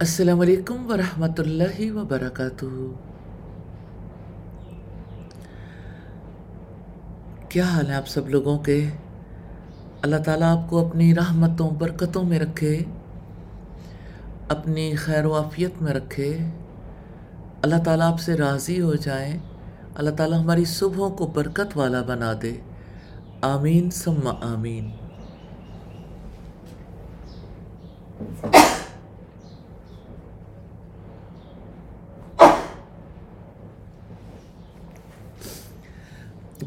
السلام علیکم ورحمۃ اللہ وبرکاتہ کیا حال ہے آپ سب لوگوں کے اللہ تعالیٰ آپ کو اپنی رحمتوں برکتوں میں رکھے اپنی خیر و عافیت میں رکھے اللہ تعالیٰ آپ سے راضی ہو جائیں اللہ تعالیٰ ہماری صبحوں کو برکت والا بنا دے۔ آمین، ثم آمین۔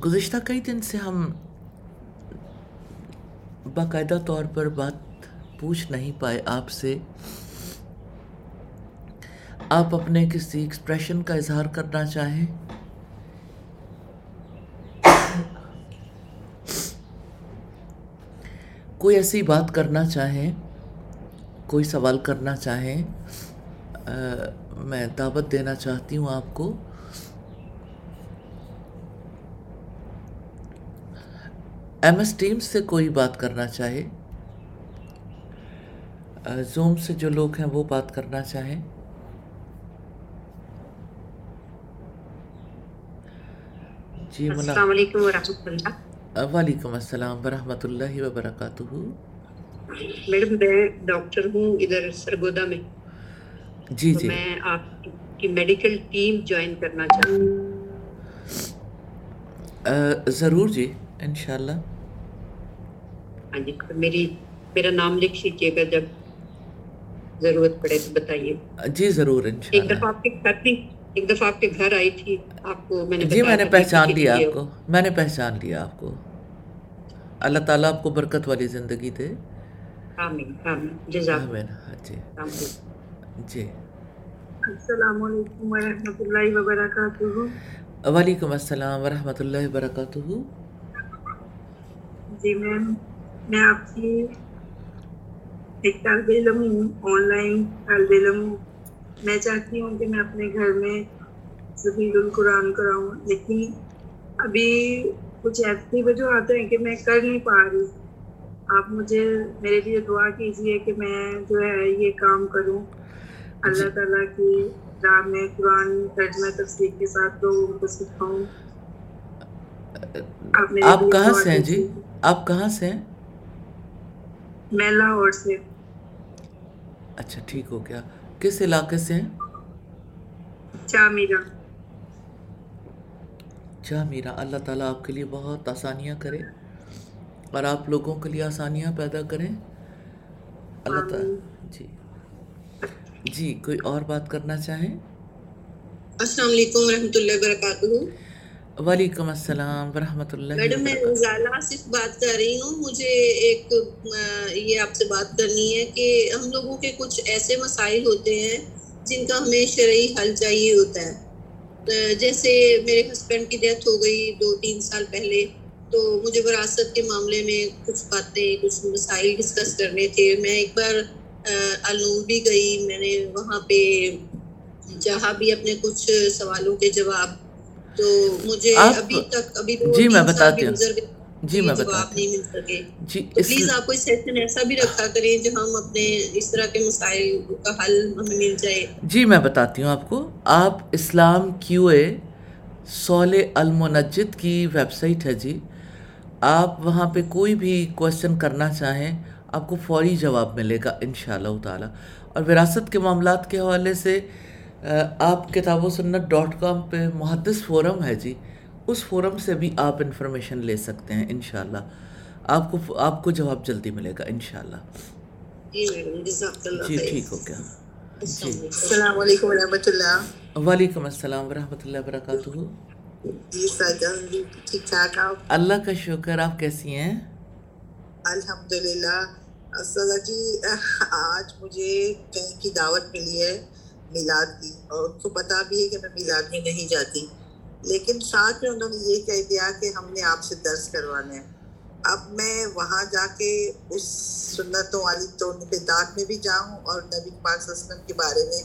گزشتہ کئی دن سے ہم باقاعدہ طور پر بات پوچھ نہیں پائے آپ سے۔ آپ اپنے کسی ایکسپریشن کا اظہار کرنا چاہیں۔ کوئی ایسی بات کرنا چاہیں کوئی سوال کرنا چاہیں میں دعوت دینا چاہتی ہوں آپ کو۔ ایم ایس ٹیم سے کوئی بات کرنا چاہے زوم سے جو لوگ ہیں وہ بات کرنا چاہیں جی السلام علیکم ورحمۃ اللہ۔ وعلیکم السلام ورحمۃ اللہ وبرکاتہ۔ میڈم میں ڈاکٹر ہوں ادھر سرگودا میں۔ جی جی۔ میں آپ کی میڈیکل ٹیم جوائن کرنا چاہتی ہوں۔ ضرور جی انشاءاللہ۔ ہاں جی میری میرا نام لکھ لیجیے گا جب ضرورت پڑے تو بتائیے۔ جی ضرور ایک دفعہ آپ کے بھی ایک دفعہ آپ کے گھر آئی تھی آپ کو میں نے جی میں نے پہچان لیا آپ کو میں نے پہچان لیا آپ کو۔ اللہ تعالیٰ آپ کو برکت والی زندگی دے۔ آمین آمین جزاک آمین ہاں جی۔ جی۔ السلام علیکم ورحمۃ اللہ وبرکاتہ۔ وعلیکم السلام ورحمۃ اللہ وبرکاتہ۔ جی میم میں آپ کی ایک طالب علم ہوں آن لائن طالب علم ہوں۔ میں چاہتی ہوں کہ میں اپنے گھر میں زبید القرآن کراؤں لیکن ابھی کچھ ایسی وجوہات ہیں کہ میں کر نہیں پا رہی۔ آپ مجھے میرے لیے دعا کیجیے کہ میں جو ہے یہ کام کروں۔ اللہ تعالیٰ کی راہ میں قرآن ترجمہ تفصیل کے ساتھ لوگوں کو سکھاؤں۔ آپ کہاں سے ہیں جی؟ آپ کہاں سے ہیں؟ میں لاہور سے۔ اچھا ٹھیک ہو گیا۔ کس علاقے سے ہیں؟ چامیرا چامیرا اللہ تعالیٰ آپ کے لیے بہت آسانیاں کرے اور آپ لوگوں کے لیے آسانیاں پیدا کریں اللہ تعالیٰ جی۔ جی کوئی اور بات کرنا چاہیں؟ السلام علیکم ورحمۃ اللہ وبرکاتہ۔ وعلیکم السلام ورحمۃ اللہ میڈم میں زالہ صرف بات کر رہی ہوں۔ مجھے ایک یہ آپ سے بات کرنی ہے کہ ہم لوگوں کے کچھ ایسے مسائل ہوتے ہیں جن کا ہمیں شرعی حل چاہیے ہوتا ہے۔ جیسے میرے ہسبینڈ کی ڈیتھ ہو گئی دو تین سال پہلے تو مجھے وراثت کے معاملے میں کچھ باتیں کچھ مسائل ڈسکس کرنے تھے۔ میں ایک بار النور بھی گئی میں نے وہاں پہ جہاں بھی اپنے کچھ سوالوں کے جواب تو مجھے ابھی تک ابھی جی میں بتاتی ہوں۔ جی میں جواب نہیں مل سکے۔ جی پلیز آپ کوئی سیشن ایسا بھی رکھا کریں جو ہم اپنے اس طرح کے مسائل کا حل ہمیں مل جائے۔ جی میں بتاتی ہوں آپ کو۔ آپ اسلام کیو اے سول المنجد کی ویب سائٹ ہے جی۔ آپ وہاں پہ کوئی بھی کوشچن کرنا چاہیں آپ کو فوری جواب ملے گا ان شاء اللہ تعالیٰ۔ اور وراثت کے معاملات کے حوالے سے آپ کتاب و سنت ڈاٹ کام پہ محدث فورم ہے جی اس فورم سے بھی آپ انفارمیشن لے سکتے ہیں ان شاء اللہ آپ کو آپ کو جواب جلدی ملے گا ان شاء اللہ جی ٹھیک ہو گیا۔ جی۔ السلام علیکم و رحمۃ اللہ۔ وعلیکم السلام ورحمۃ اللہ وبرکاتہ۔ جی ٹھیک ٹھاک آپ؟ اللہ کا شکر آپ کیسی ہیں؟ الحمد للہ جی آج مجھے کہیں کی دعوت ملی ہے۔ میلاد کی اور ان کو پتا بھی ہے کہ میں میلاد میں نہیں جاتی۔ لیکن ساتھ میں انہوں نے یہ کہہ دیا کہ ہم نے آپ سے درس کروانا ہے۔ اب میں وہاں جا کے اس سنتوں والی تو بدعات میں بھی جاؤں اور نبی پاک وسلم کے بارے میں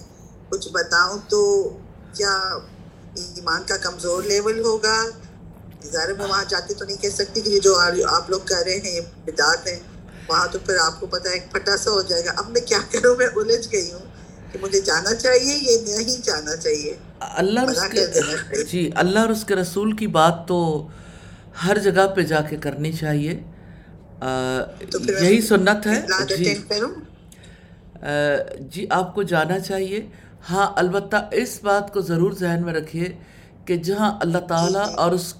کچھ بتاؤں تو کیا ایمان کا کمزور لیول ہوگا؟ ظاہر میں وہاں جاتے تو نہیں کہہ سکتی کہ جو آپ لوگ کہہ رہے ہیں، یہ بدعت ہیں وہاں تو پھر آپ کو پتا ہے ایک پھٹا سا ہو جائے گا۔ اب میں کیا کروں؟ میں الجھ گئی ہوں۔ کہ مجھے جانا چاہیے یہ نہیں جانا چاہیے؟ اللہ اس کے جی اللہ اور اس کے رسول کی بات تو ہر جگہ پہ جا کے کرنی چاہیے۔ یہی سنت ہے۔ جی۔ جی آپ کو جانا چاہیے۔ ہاں البتہ اس بات کو ضرور ذہن میں رکھیے کہ جہاں اللہ تعالیٰ جی۔ اور اس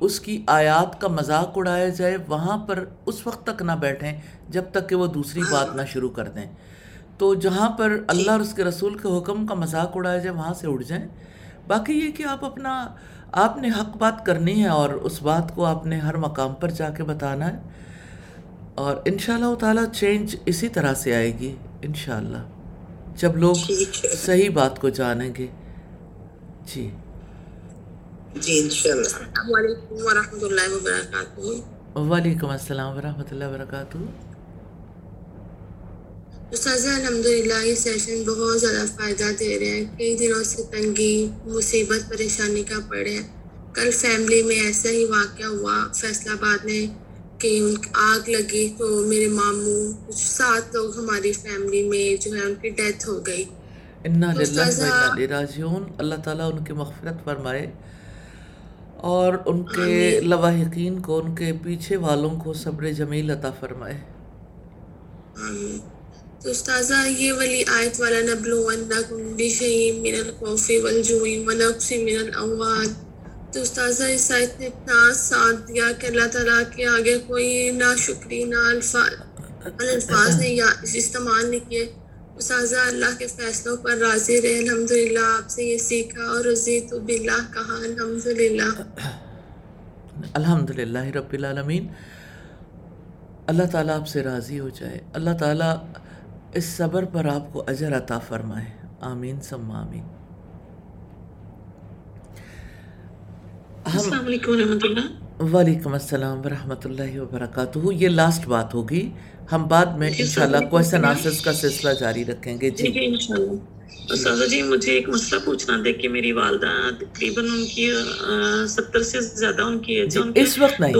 اس کی آیات کا مذاق اڑایا جائے وہاں پر اس وقت تک نہ بیٹھیں جب تک کہ وہ دوسری ہاں۔ بات نہ شروع کر دیں۔ تو جہاں پر۔ اللہ اور اس کے رسول کے حکم کا مذاق اڑایا جائے وہاں سے اٹھ جائیں۔ باقی یہ کہ آپ اپنا آپ نے حق بات کرنی ہے اور اس بات کو آپ نے ہر مقام پر جا کے بتانا ہے۔ اور ان شاء اللہ تعالیٰ چینج اسی طرح سے آئے گی ان شاء اللہ جب لوگ صحیح بات کو جانیں گے۔ جی۔ جی السلام علیکم ورحمۃ اللہ وبرکاتہ۔ وعلیکم السلام ورحمۃ اللہ وبرکاتہ۔ استاذہ الحمد للہ یہ سیشن بہت زیادہ فائدہ دے رہے ہیں۔ کئی دنوں سے تنگی مصیبت پریشانی کا پڑے کل فیملی میں ایسا ہی واقعہ ہوا۔ فیصلہ آباد میں کہ ان آگ لگی تو میرے ماموں کچھ سات لوگ ہماری فیملی میں جو ہے ان کی ڈیتھ ہو گئی۔ اللہ تعالیٰ ان کی مغفرت فرمائے۔ اور ان کے لواحقین کو ان کے پیچھے والوں کو صبر جمیل عطا فرمائے۔ تو استاذہ، یہ والی آیت والا نبلو بشیء من الخوف والجوع ونقص من الاموال تو استاذہ، اس آیت نے اتنا ساتھ دیا کہ اللہ تعالیٰ کے آگے کوئی نہ شکری نہ الفاظ الفاظ نے یا استعمال نہیں کیے۔ استاذہ، اللہ کے فیصلوں پر راضی رہے۔ الحمد للہ آپ سے یہ سیکھا اور رضی تو بلّہ کہا الحمد للہ الحمد للہ رب العالمین۔ اللہ تعالیٰ آپ سے راضی ہو جائے۔ اللہ تعالیٰ اس صبر پر آپ کو اجر عطا فرمائے۔ آمین سم آمین۔ السلام علیکم ورحمۃ اللہ۔ وعلیکم السلام ورحمۃ اللہ وبرکاتہ۔ یہ لاسٹ بات ہوگی۔ ہم بعد میں انشاءاللہ کوشچن آنسرز کا سلسلہ جاری رکھیں گے۔ جی۔ جی انشاءاللہ۔ استاذہ جی مجھے ایک مسئلہ پوچھنا تھا کہ میری والدہ تقریباً ان کی ستر سے زیادہ ان کی ایج جی اس وقت نہیں۔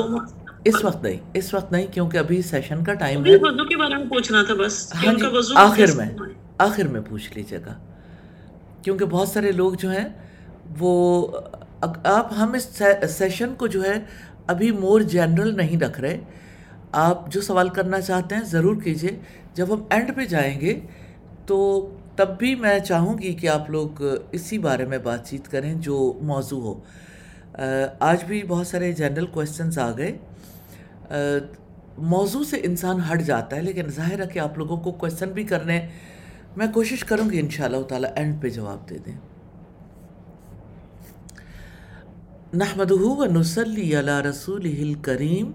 اس وقت نہیں اس وقت نہیں کیونکہ ابھی سیشن کا ٹائم ہے۔ وضو کے بارے میں پوچھنا تھا بس ہاں جی آخر میں آخر میں پوچھ لیجیے گا۔ کیونکہ بہت سارے لوگ جو ہیں وہ آپ ہم اس سیشن کو جو ہے ابھی مور جنرل نہیں رکھ رہے۔ آپ جو سوال کرنا چاہتے ہیں ضرور کیجیے جب ہم اینڈ پہ جائیں گے تو تب بھی میں چاہوں گی کہ آپ لوگ اسی بارے میں بات چیت کریں جو موضوع ہو۔ آج بھی بہت سارے جنرل کویسچنز آ گئے۔ موضوع سے انسان ہٹ جاتا ہے، لیکن ظاہر ہے کہ آپ لوگوں کو کویسچن بھی کرنے، میں کوشش کروں گی انشاءاللہ تعالی اینڈ پہ جواب دے دیں۔ نحمدہ و نسلی علی رسول کریم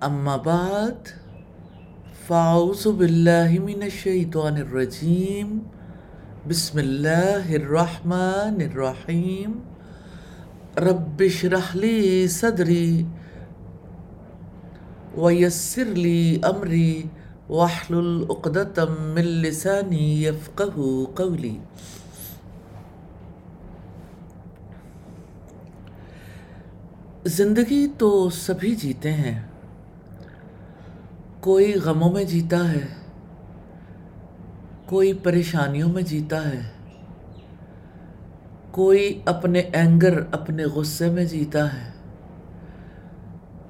اما بعد، فاعوذ باللہ من الشیطان الرجیم۔ بسم اللہ الرحمن الرحیم۔ رب اشرح لی صدری۔ ویسر لی امری واحلل عقدۃ من لسانی یفقہ قولی زندگی تو سبھی جیتے ہیں۔ کوئی غموں میں جیتا ہے۔ کوئی پریشانیوں میں جیتا ہے۔ کوئی اپنے اینگر اپنے غصے میں جیتا ہے۔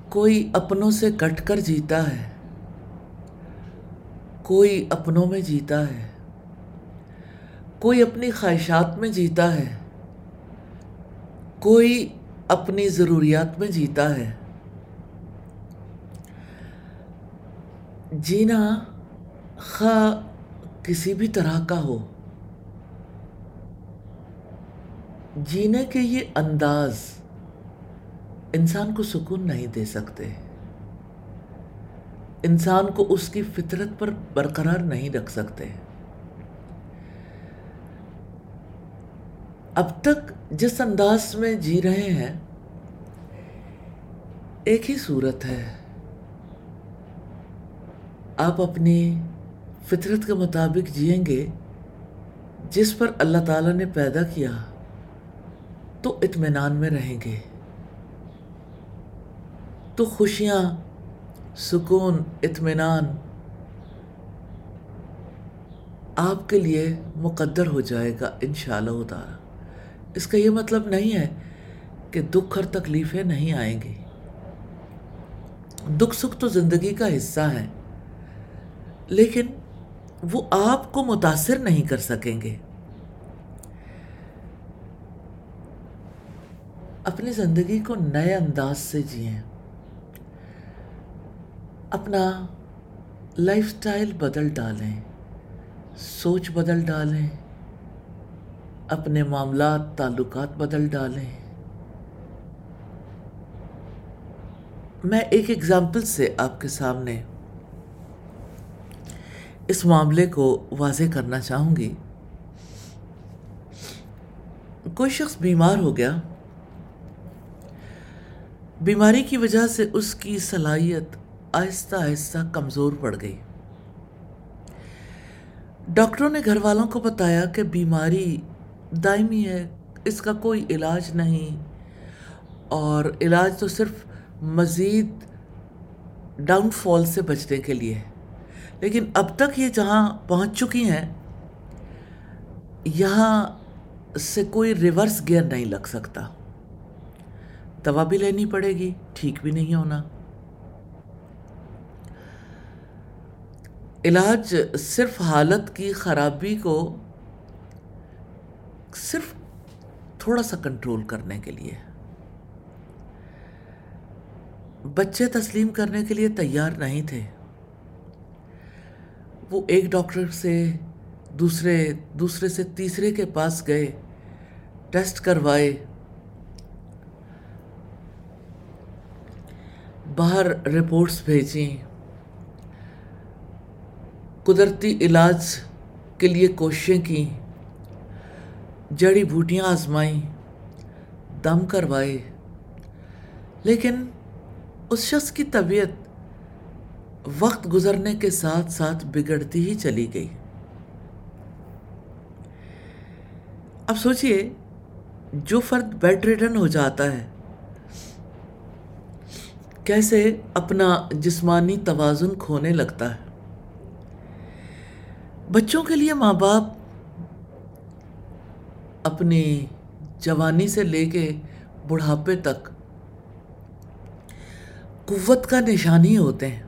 کوئی اپنوں سے کٹ کر جیتا ہے۔ کوئی اپنوں میں جیتا ہے۔ کوئی اپنی خواہشات میں جیتا ہے۔ کوئی اپنی ضروریات میں جیتا ہے۔ جینا خواہ کسی بھی طرح کا ہو۔ جینے کے یہ انداز انسان کو سکون نہیں دے سکتے۔ انسان کو اس کی فطرت پر برقرار نہیں رکھ سکتے۔ اب تک جس انداز میں جی رہے ہیں، ایک ہی صورت ہے۔ آپ اپنی فطرت کے مطابق جئیں گے، جس پر اللہ تعالیٰ نے پیدا کیا، تو اطمینان میں رہیں گے۔ تو خوشیاں، سکون، اطمینان آپ کے لیے مقدر ہو جائے گا انشاءاللہ تعالی۔ اس کا یہ مطلب نہیں ہے کہ دکھ اور تکلیفیں نہیں آئیں گی۔ دکھ سکھ تو زندگی کا حصہ ہے، لیکن وہ آپ کو متاثر نہیں کر سکیں گے۔ اپنی زندگی کو نئے انداز سے جئیں۔ اپنا لائف سٹائل بدل ڈالیں، سوچ بدل ڈالیں، اپنے معاملات، تعلقات بدل ڈالیں۔ میں ایک ایگزامپل سے آپ کے سامنے اس معاملے کو واضح کرنا چاہوں گی۔ کوئی شخص بیمار ہو گیا، بیماری کی وجہ سے اس کی صلاحیت آہستہ آہستہ کمزور پڑ گئی۔ ڈاکٹروں نے گھر والوں کو بتایا کہ بیماری دائمی ہے، اس کا کوئی علاج نہیں۔ اور علاج تو صرف مزید ڈاؤن فال سے بچنے کے لیے ہے۔ لیکن اب تک یہ جہاں پہنچ چکی ہیں، یہاں سے کوئی ریورس گیئر نہیں لگ سکتا۔ دوا بھی لینی پڑے گی، ٹھیک بھی نہیں ہونا۔ علاج صرف حالت کی خرابی کو صرف تھوڑا سا کنٹرول کرنے کے لیے بچے تسلیم کرنے کے لیے تیار نہیں تھے۔ وہ ایک ڈاکٹر سے دوسرے دوسرے سے تیسرے کے پاس گئے، ٹیسٹ کروائے۔ باہر رپورٹس بھیجیں۔ قدرتی علاج کے لیے کوششیں کی جڑی بوٹیاں آزمائیں، دم کروائے۔ لیکن اس شخص کی طبیعت وقت گزرنے کے ساتھ ساتھ بگڑتی ہی چلی گئی۔ اب سوچئے، جو فرد بیڈ ریڈن ہو جاتا ہے، کیسے اپنا جسمانی توازن کھونے لگتا ہے؟ بچوں کے لیے ماں باپ اپنی جوانی سے لے کے بڑھاپے تک قوت کا نشانی ہوتے ہیں۔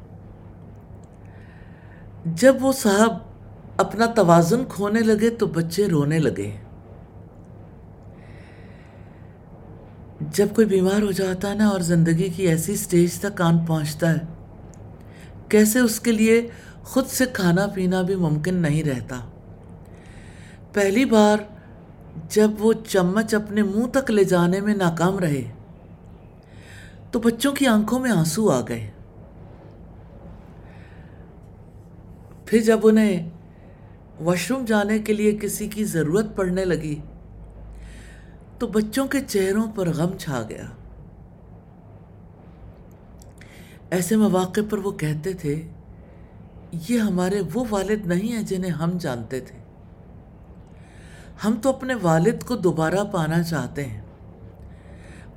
جب وہ صاحب اپنا توازن کھونے لگے تو بچے رونے لگے۔ جب کوئی بیمار ہو جاتا ہے نا اور زندگی کی ایسی سٹیج تک کان پہنچتا ہے، کیسے اس کے لیے خود سے کھانا پینا بھی ممکن نہیں رہتا۔ پہلی بار جب وہ چمچ اپنے منہ تک لے جانے میں ناکام رہے، تو بچوں کی آنکھوں میں آنسو آ گئے۔ پھر جب انہیں واش روم جانے کے لیے کسی کی ضرورت پڑنے لگی، تو بچوں کے چہروں پر غم چھا گیا۔ ایسے مواقع پر وہ کہتے تھے یہ ہمارے وہ والد نہیں ہیں جنہیں ہم جانتے تھے۔ ہم تو اپنے والد کو دوبارہ پانا چاہتے ہیں۔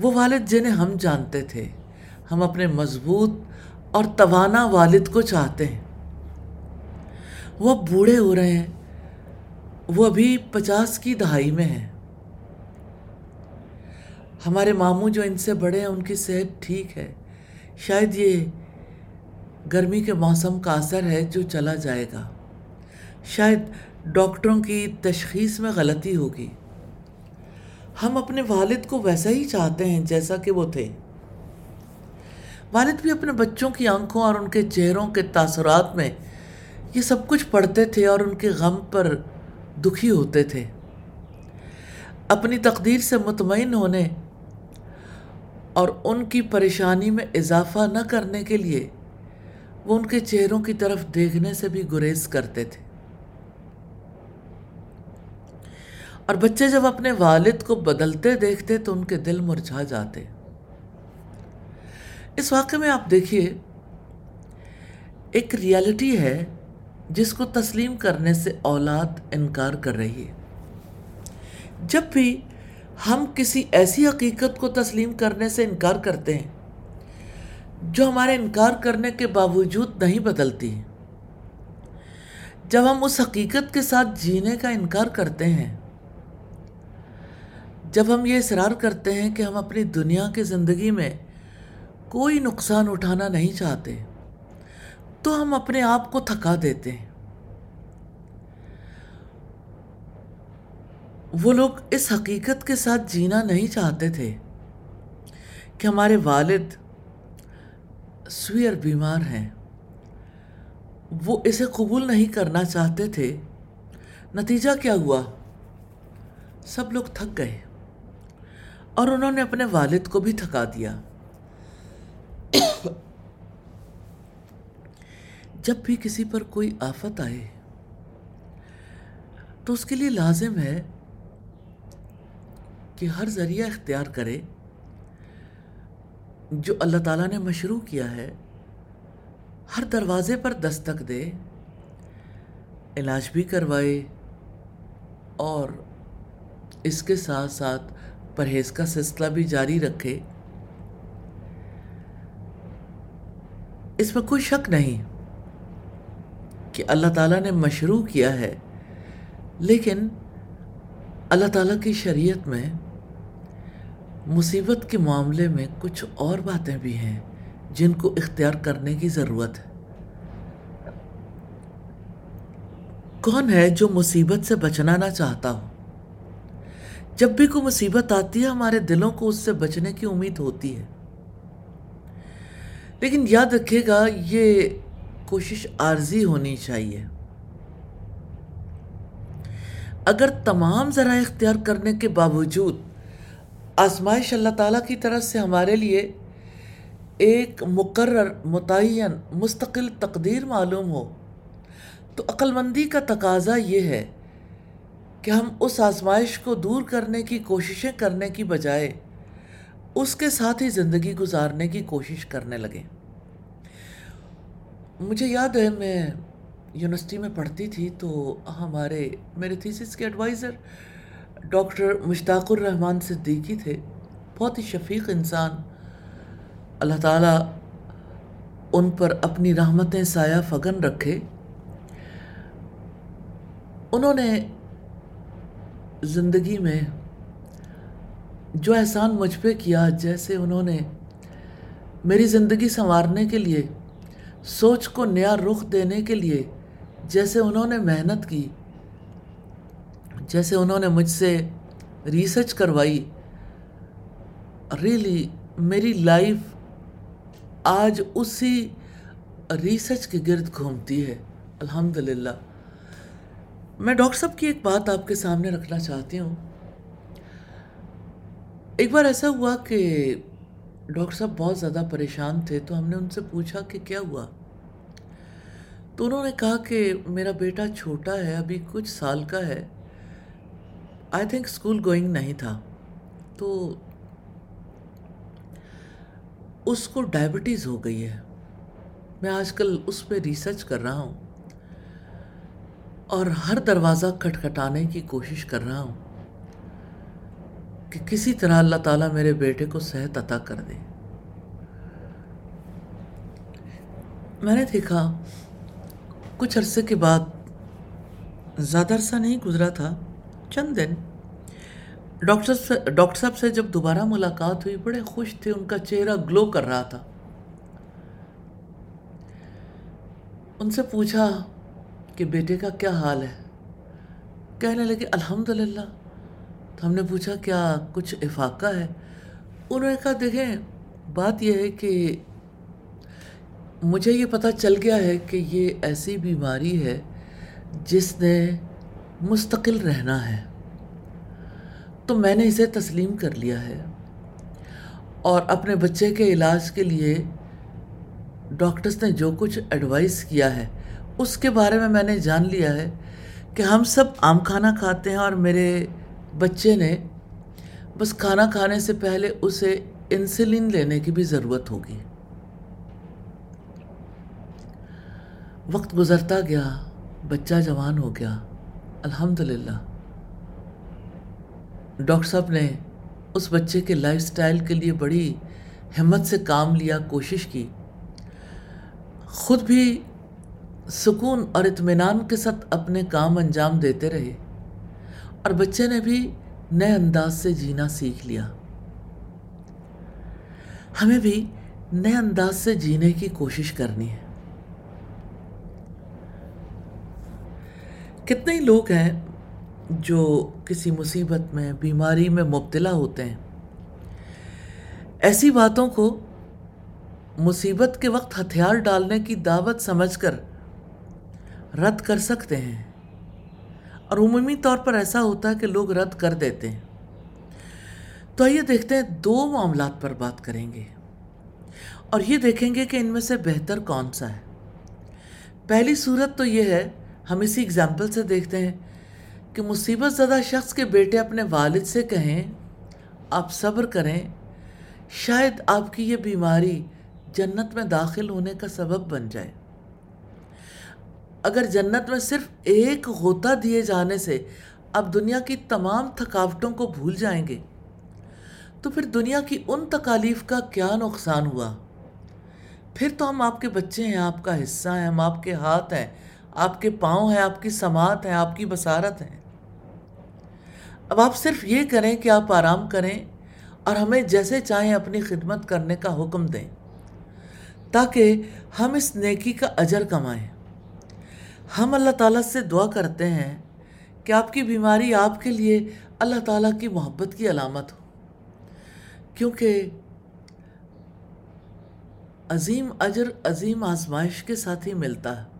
وہ والد جنہیں ہم جانتے تھے، ہم اپنے مضبوط اور توانا والد کو چاہتے ہیں۔ وہ اب بوڑھے ہو رہے ہیں، وہ ابھی پچاس کی دہائی میں ہیں۔ ہمارے ماموں جو ان سے بڑے ہیں، ان کی صحت ٹھیک ہے۔ شاید یہ گرمی کے موسم کا اثر ہے جو چلا جائے گا۔ شاید ڈاکٹروں کی تشخیص میں غلطی ہوگی۔ ہم اپنے والد کو ویسا ہی چاہتے ہیں جیسا کہ وہ تھے۔ والد بھی اپنے بچوں کی آنکھوں اور ان کے چہروں کے تاثرات میں یہ سب کچھ پڑھتے تھے اور ان کے غم پر دکھی ہوتے تھے۔ اپنی تقدیر سے مطمئن ہونے اور ان کی پریشانی میں اضافہ نہ کرنے کے لیے وہ ان کے چہروں کی طرف دیکھنے سے بھی گریز کرتے تھے۔ اور بچے جب اپنے والد کو بدلتے دیکھتے تو ان کے دل مرجھا جاتے۔ اس واقعے میں آپ دیکھیے، ایک ریالٹی ہے جس کو تسلیم کرنے سے اولاد انکار کر رہی ہے۔ جب بھی ہم کسی ایسی حقیقت کو تسلیم کرنے سے انکار کرتے ہیں جو ہمارے انکار کرنے کے باوجود نہیں بدلتی۔ جب ہم اس حقیقت کے ساتھ جینے کا انکار کرتے ہیں، جب ہم یہ اصرار کرتے ہیں کہ ہم اپنی دنیا کی زندگی میں کوئی نقصان اٹھانا نہیں چاہتے، تو ہم اپنے آپ کو تھکا دیتے ہیں۔ وہ لوگ اس حقیقت کے ساتھ جینا نہیں چاہتے تھے کہ ہمارے والد سویر بیمار ہیں۔ وہ اسے قبول نہیں کرنا چاہتے تھے۔ نتیجہ کیا ہوا؟ سب لوگ تھک گئے اور انہوں نے اپنے والد کو بھی تھکا دیا۔ جب بھی کسی پر کوئی آفت آئے تو اس کے لیے لازم ہے کہ ہر ذریعہ اختیار کرے۔ جو اللہ تعالیٰ نے مشروع کیا ہے، ہر دروازے پر دستک دے، علاج بھی کروائے اور اس کے ساتھ ساتھ پرہیز کا سلسلہ بھی جاری رکھے۔ اس میں کوئی شک نہیں کہ اللہ تعالیٰ نے مشروع کیا ہے، لیکن اللہ تعالیٰ کی شریعت میں مصیبت کے معاملے میں کچھ اور باتیں بھی ہیں جن کو اختیار کرنے کی ضرورت ہے۔ کون ہے جو مصیبت سے بچنا نہ چاہتا ہو؟ جب بھی کوئی مصیبت آتی ہے، ہمارے دلوں کو اس سے بچنے کی امید ہوتی ہے۔ لیکن یاد رکھے گا، یہ کوشش عارضی ہونی چاہیے۔ اگر تمام ذرائع اختیار کرنے کے باوجود آزمائش اللہ تعالیٰ کی طرف سے ہمارے لیے ایک مقرر، متعین، مستقل تقدیر معلوم ہو۔ تو عقلمندی کا تقاضا یہ ہے کہ ہم اس آزمائش کو دور کرنے کی کوششیں کرنے کی بجائے اس کے ساتھ ہی زندگی گزارنے کی کوشش کرنے لگیں۔ مجھے یاد ہے، میں یونیورسٹی میں پڑھتی تھی تو ہمارے میرے تھیسس کے ایڈوائزر ڈاکٹر مشتاق الرحمن صدیقی تھے۔ بہت ہی شفیق انسان۔ اللہ تعالیٰ ان پر اپنی رحمتیں سایہ فگن رکھے۔ انہوں نے زندگی میں جو احسان مجھ پہ کیا، جیسے انہوں نے میری زندگی سنوارنے کے لیے، سوچ کو نیا رخ دینے کے لیے، جیسے انہوں نے محنت کی۔ جیسے انہوں نے مجھ سے ریسرچ کروائی ریلی میری لائف آج اسی ریسرچ کے گرد گھومتی ہے، الحمدللہ۔ میں ڈاکٹر صاحب کی ایک بات آپ کے سامنے رکھنا چاہتی ہوں۔ ایک بار ایسا ہوا کہ ڈاکٹر صاحب بہت زیادہ پریشان تھے، تو ہم نے ان سے پوچھا کہ کیا ہوا؟ تو انہوں نے کہا کہ میرا بیٹا چھوٹا ہے، ابھی کچھ سال کا ہے۔ آئی تھنک اسکول گوئنگ نہیں تھا۔ تو اس کو ڈائبٹیز ہو گئی ہے۔ میں آج کل اس پہ ریسرچ کر رہا ہوں۔ اور ہر دروازہ کھٹکھٹانے کی کوشش کر رہا ہوں۔ کہ کسی طرح اللہ تعالیٰ میرے بیٹے کو صحت عطا کر دے۔ میں نے دیکھا، کچھ عرصے کے بعد زیادہ عرصہ نہیں گزرا تھا۔ چند دن ڈاکٹر سے ڈاکٹر صاحب سے جب دوبارہ ملاقات ہوئی بڑے خوش تھے ان کا چہرہ گلو کر رہا تھا ان سے پوچھا کہ بیٹے کا کیا حال ہے کہنے لگے الحمدللہ تو ہم نے پوچھا کیا کچھ افاقہ ہے انہوں نے کہا دیکھیں بات یہ ہے کہ مجھے یہ پتہ چل گیا ہے کہ یہ ایسی بیماری ہے جس نے مستقل رہنا ہے۔ تو میں نے اسے تسلیم کر لیا ہے۔ اور اپنے بچے کے علاج کے لیے ڈاکٹرز نے جو کچھ ایڈوائز کیا ہے، اس کے بارے میں میں نے جان لیا ہے کہ ہم سب عام کھانا کھاتے ہیں اور میرے بچے نے بس کھانا کھانے سے پہلے اسے انسولین لینے کی بھی ضرورت ہوگی۔ وقت گزرتا گیا، بچہ جوان ہو گیا۔ الحمدللہ۔ ڈاکٹر صاحب نے اس بچے کے لائف سٹائل کے لیے بڑی ہمت سے کام لیا، کوشش کی۔ خود بھی سکون اور اطمینان کے ساتھ اپنے کام انجام دیتے رہے۔ اور بچے نے بھی نئے انداز سے جینا سیکھ لیا۔ ہمیں بھی نئے انداز سے جینے کی کوشش کرنی ہے۔ کتنے ہی لوگ ہیں جو کسی مصیبت میں، بیماری میں مبتلا ہوتے ہیں؟ ایسی باتوں کو مصیبت کے وقت ہتھیار ڈالنے کی دعوت سمجھ کر رد کر سکتے ہیں۔ اور عمومی طور پر ایسا ہوتا ہے کہ لوگ رد کر دیتے ہیں۔ تو آئیے دیکھتے ہیں دو معاملات پر بات کریں گے۔ اور یہ دیکھیں گے کہ ان میں سے بہتر کون سا ہے۔ پہلی صورت تو یہ ہے ہم اسی اگزامپل سے دیکھتے ہیں کہ مصیبت زدہ شخص کے بیٹے اپنے والد سے کہیں، آپ صبر کریں، شاید آپ کی یہ بیماری جنت میں داخل ہونے کا سبب بن جائے۔ اگر جنت میں صرف ایک غوطہ دیے جانے سے آپ دنیا کی تمام تھکاوٹوں کو بھول جائیں گے، تو پھر دنیا کی ان تکالیف کا کیا نقصان ہوا؟ پھر تو ہم آپ کے بچے ہیں، آپ کا حصہ ہیں، ہم آپ کے ہاتھ ہیں آپ کے پاؤں ہیں، آپ کی سماعت ہیں، آپ کی بصارت ہیں۔ اب آپ صرف یہ کریں کہ آپ آرام کریں اور ہمیں جیسے چاہیں اپنی خدمت کرنے کا حکم دیں، تاکہ ہم اس نیکی کا اجر کمائیں۔ ہم اللہ تعالیٰ سے دعا کرتے ہیں کہ آپ کی بیماری آپ کے لیے اللہ تعالیٰ کی محبت کی علامت ہو۔ کیونکہ عظیم اجر، عظیم آزمائش کے ساتھ ہی ملتا ہے۔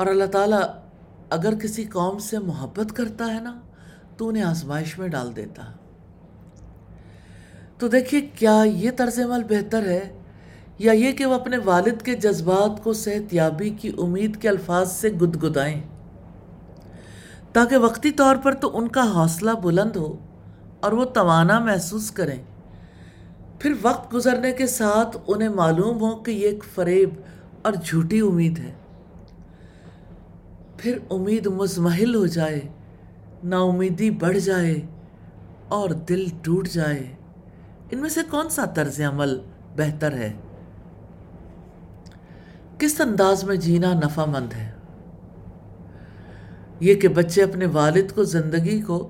اور اللہ تعالیٰ اگر کسی قوم سے محبت کرتا ہے نا، تو انہیں آزمائش میں ڈال دیتا تو دیکھیے کیا یہ طرز عمل بہتر ہے؟ یا یہ کہ وہ اپنے والد کے جذبات کو صحت یابی کی امید کے الفاظ سے گدگدائیں؟ تاکہ وقتی طور پر تو ان کا حوصلہ بلند ہو اور وہ توانا محسوس کریں۔ پھر وقت گزرنے کے ساتھ انہیں معلوم ہو کہ یہ ایک فریب اور جھوٹی امید ہے۔ پھر امید مزمحل ہو جائے نا امیدی بڑھ جائے اور دل ٹوٹ جائے۔ ان میں سے کون سا طرز عمل بہتر ہے؟ کس انداز میں جینا نفع مند ہے؟ یہ کہ بچے اپنے والد کو زندگی کو،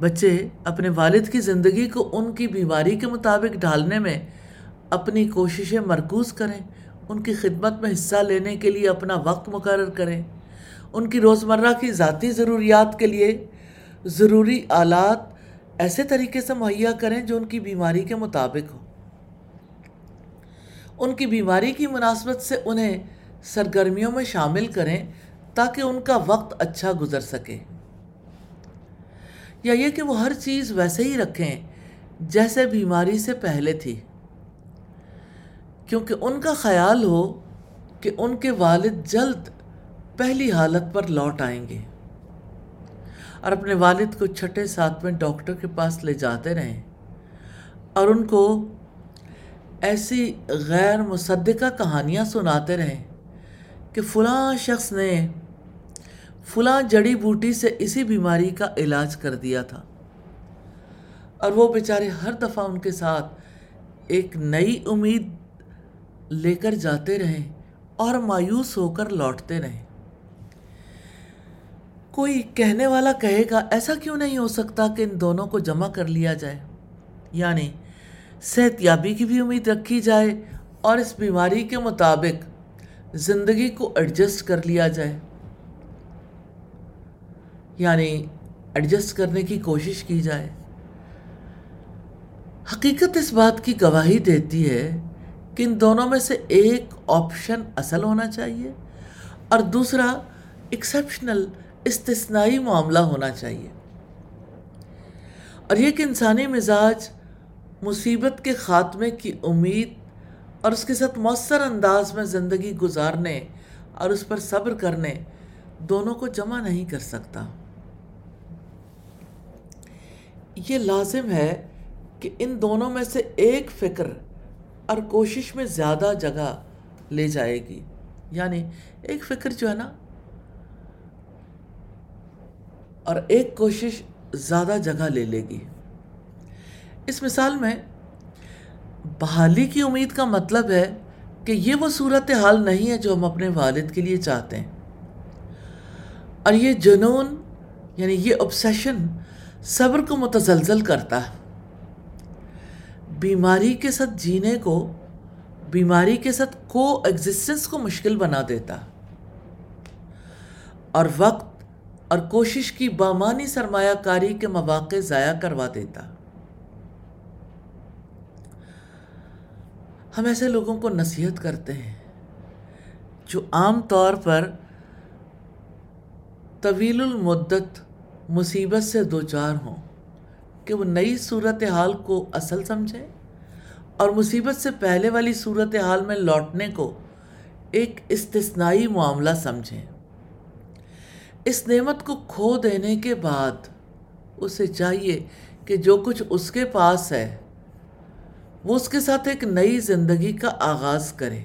بچے اپنے والد کی زندگی کو ان کی بیماری کے مطابق ڈھالنے میں اپنی کوششیں مرکوز کریں۔ ان کی خدمت میں حصہ لینے کے لیے اپنا وقت مقرر کریں۔ ان کی روزمرہ کی ذاتی ضروریات کے لیے ضروری آلات ایسے طریقے سے مہیا کریں جو ان کی بیماری کے مطابق ہو ان کی بیماری کی مناسبت سے انہیں سرگرمیوں میں شامل کریں تاکہ ان کا وقت اچھا گزر سکے۔ یا یہ کہ وہ ہر چیز ویسے ہی رکھیں جیسے بیماری سے پہلے تھی۔ کیونکہ ان کا خیال ہو کہ ان کے والد جلد پہلی حالت پر لوٹ آئیں گے اور اپنے والد کو چھٹے ساتھ میں ڈاکٹر کے پاس لے جاتے رہیں اور ان کو ایسی غیر مصدقہ کہانیاں سناتے رہیں کہ فلاں شخص نے فلاں جڑی بوٹی سے اسی بیماری کا علاج کر دیا تھا اور وہ بیچارے ہر دفعہ ان کے ساتھ ایک نئی امید لے کر جاتے رہیں اور مایوس ہو کر لوٹتے رہیں۔ کوئی کہنے والا کہے گا، ایسا کیوں نہیں ہو سکتا کہ ان دونوں کو جمع کر لیا جائے؟ یعنی صحت یابی کی بھی امید رکھی جائے اور اس بیماری کے مطابق زندگی کو ایڈجسٹ کر لیا جائے۔ یعنی ایڈجسٹ کرنے کی کوشش کی جائے۔ حقیقت اس بات کی گواہی دیتی ہے کہ ان دونوں میں سے ایک آپشن اصل ہونا چاہیے اور دوسرا ایکسیپشنل استثنائی معاملہ ہونا چاہیے۔ اور یہ کہ انسانی مزاج مصیبت کے خاتمے کی امید اور اس کے ساتھ مؤثر انداز میں زندگی گزارنے اور اس پر صبر کرنے دونوں کو جمع نہیں کر سکتا۔ یہ لازم ہے کہ ان دونوں میں سے ایک فکر اور کوشش میں زیادہ جگہ لے جائے گی۔ یعنی ایک فکر جو ہے نا، اور ایک کوشش زیادہ جگہ لے لے گی۔ اس مثال میں، بحالی کی امید کا مطلب ہے کہ یہ وہ صورت حال نہیں ہے جو ہم اپنے والد کے لیے چاہتے ہیں۔ اور یہ جنون یعنی یہ obsession صبر کو متزلزل کرتا ہے۔ بیماری کے ساتھ جینے کو، بیماری کے ساتھ کو ایگزسٹنس کو مشکل بنا دیتا۔ اور وقت اور کوشش کی بامانی سرمایہ کاری کے مواقع ضائع کروا دیتا۔ ہم ایسے لوگوں کو نصیحت کرتے ہیں جو عام طور پر طویل المدت مصیبت سے دوچار ہوں۔ کہ وہ نئی صورت حال کو اصل سمجھیں اور مصیبت سے پہلے والی صورت حال میں لوٹنے کو ایک استثنائی معاملہ سمجھیں اس نعمت کو کھو دینے کے بعد اسے چاہیے کہ جو کچھ اس کے پاس ہے، وہ اس کے ساتھ ایک نئی زندگی کا آغاز کرے۔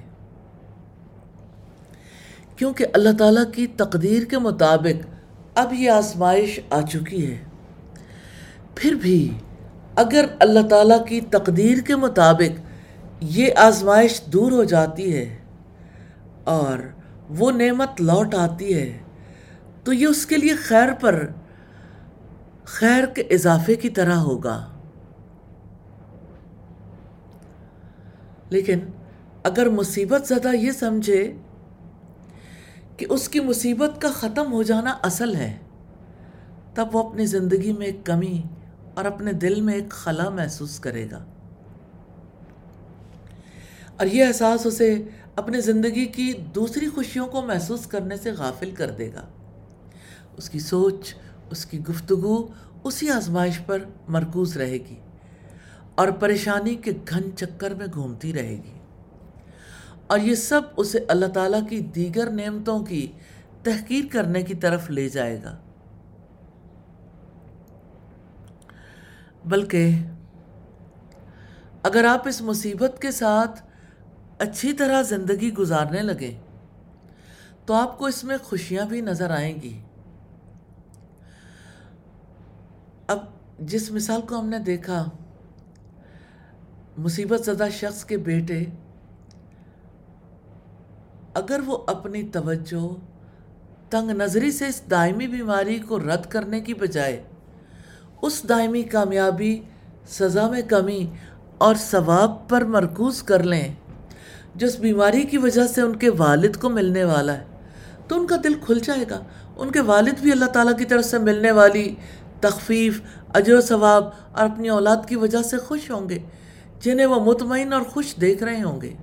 کیونکہ اللہ تعالیٰ کی تقدیر کے مطابق اب یہ آزمائش آ چکی ہے۔ پھر بھی اگر اللہ تعالیٰ کی تقدیر کے مطابق یہ آزمائش دور ہو جاتی ہے اور وہ نعمت لوٹ آتی ہے، تو یہ اس کے لیے خیر پر خیر کے اضافے کی طرح ہوگا۔ لیکن اگر مصیبت زدہ یہ سمجھے کہ اس کی مصیبت کا ختم ہو جانا اصل ہے، تب وہ اپنی زندگی میں ایک کمی اور اپنے دل میں ایک خلا محسوس کرے گا۔ اور یہ احساس اسے اپنے زندگی کی دوسری خوشیوں کو محسوس کرنے سے غافل کر دے گا۔ اس کی سوچ، اس کی گفتگو اسی آزمائش پر مرکوز رہے گی اور پریشانی کے گھن چکر میں گھومتی رہے گی۔ اور یہ سب اسے اللہ تعالیٰ کی دیگر نعمتوں کی تحقیر کرنے کی طرف لے جائے گا۔ بلکہ اگر آپ اس مصیبت کے ساتھ اچھی طرح زندگی گزارنے لگیں، تو آپ کو اس میں خوشیاں بھی نظر آئیں گی۔ اب جس مثال کو ہم نے دیکھا، مصیبت زدہ شخص کے بیٹے، اگر وہ اپنی توجہ، تنگ نظری سے اس دائمی بیماری کو رد کرنے کی بجائے اس دائمی کامیابی، سزا میں کمی اور ثواب پر مرکوز کر لیں۔ جو اس بیماری کی وجہ سے ان کے والد کو ملنے والا ہے، تو ان کا دل کھل جائے گا۔ ان کے والد بھی اللہ تعالیٰ کی طرف سے ملنے والی تخفیف، اجر و ثواب اور اپنی اولاد کی وجہ سے خوش ہوں گے، جنہیں وہ مطمئن اور خوش دیکھ رہے ہوں گے۔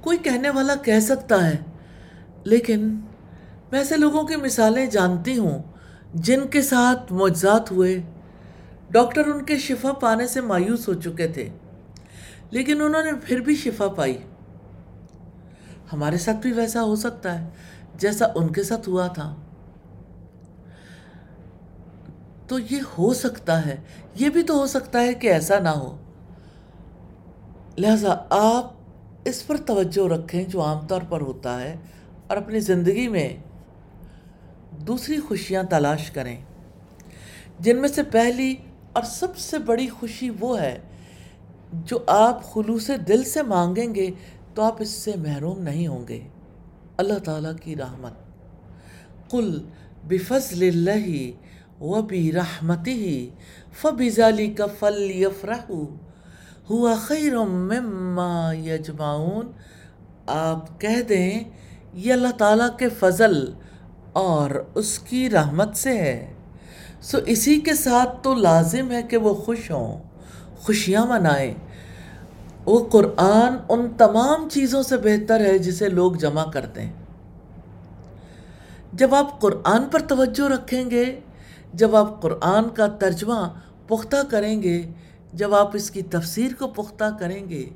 کوئی کہنے والا کہہ سکتا ہے، لیکن میں ایسے لوگوں کی مثالیں جانتی ہوں جن کے ساتھ معجزات ہوئے، ڈاکٹر ان کے شفا پانے سے مایوس ہو چکے تھے، لیکن انہوں نے پھر بھی شفا پائی۔ ہمارے ساتھ بھی ویسا ہو سکتا ہے، جیسا ان کے ساتھ ہوا تھا۔ تو یہ ہو سکتا ہے، یہ بھی تو ہو سکتا ہے کہ ایسا نہ ہو۔ لہٰذا آپ اس پر توجہ رکھیں جو عام طور پر ہوتا ہے اور اپنی زندگی میں دوسری خوشیاں تلاش کریں۔ جن میں سے پہلی اور سب سے بڑی خوشی وہ ہے جو آپ خلوص دل سے مانگیں گے تو آپ اس سے محروم نہیں ہوں گے۔ اللہ تعالیٰ کی رحمت۔ قل بفضل اللہ و بی رحمتی فبزالی کا فل یفرحو ہوا خیر مما یجمعون۔ آپ کہہ دیں، یہ اللہ تعالیٰ کے فضل اور اس کی رحمت سے ہے۔ سو اسی کے ساتھ تو لازم ہے کہ وہ خوش ہوں، خوشیاں منائیں۔ وہ قرآن ان تمام چیزوں سے بہتر ہے جسے لوگ جمع کرتے ہیں۔ جب آپ قرآن پر توجہ رکھیں گے، جب آپ قرآن کا ترجمہ پختہ کریں گے، جب آپ اس کی تفسیر کو پختہ کریں گے،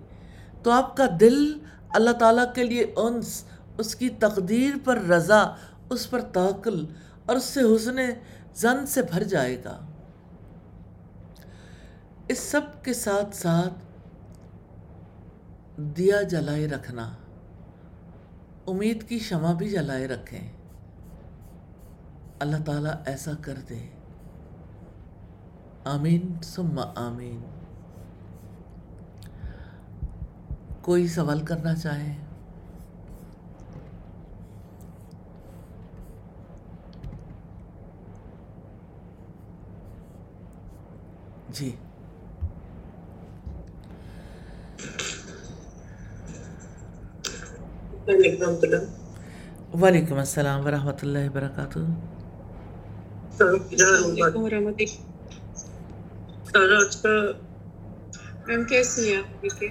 تو آپ کا دل اللہ تعالیٰ کے لیے انس، اس کی تقدیر پر رضا اس پر توکل اور اس سے حسن زن سے بھر جائے گا۔ اس سب کے ساتھ ساتھ دیا جلائے رکھنا، امید کی شمع بھی جلائے رکھیں۔ اللہ تعالیٰ ایسا کر دے۔ آمین، ثم آمین۔ کوئی سوال کرنا چاہے؟ جی۔ وعلیکم السلام۔ ورحمۃ اللہ وبرکاتہ۔ ہے؟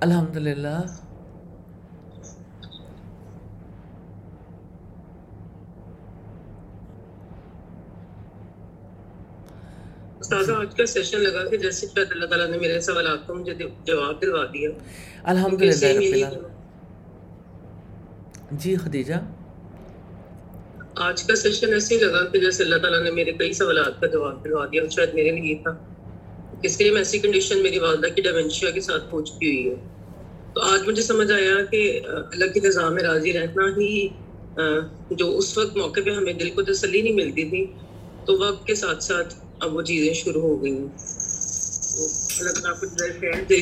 الحمد للہ استاذہ آج کا سیشن لگا کہ جیسے شاید اللہ تعالیٰ نے میرے سوالات کو مجھے جواب دلوا دیا الحمد للہ جی خدیجہ آج کا سیشن ایسے ہی لگا کہ جیسے اللہ تعالیٰ نے میرے کئی سوالات کا جواب دلوا دیا شاید میرے لیے تھا اس لیے ایسی کنڈیشن میری والدہ کی ڈیمنشیا کے ساتھ چکی ہوئی ہے تو آج مجھے سمجھ آیا کہ اللہ کی رضا میں راضی رہنا ہی جو اس وقت موقع پہ ہمیں دل کو تسلی نہیں ملتی تھی تو وقت کے ساتھ ساتھ اب وہ چیزیں شروع ہو گئی اللہ تعالیٰ کو جو ہے خیر دے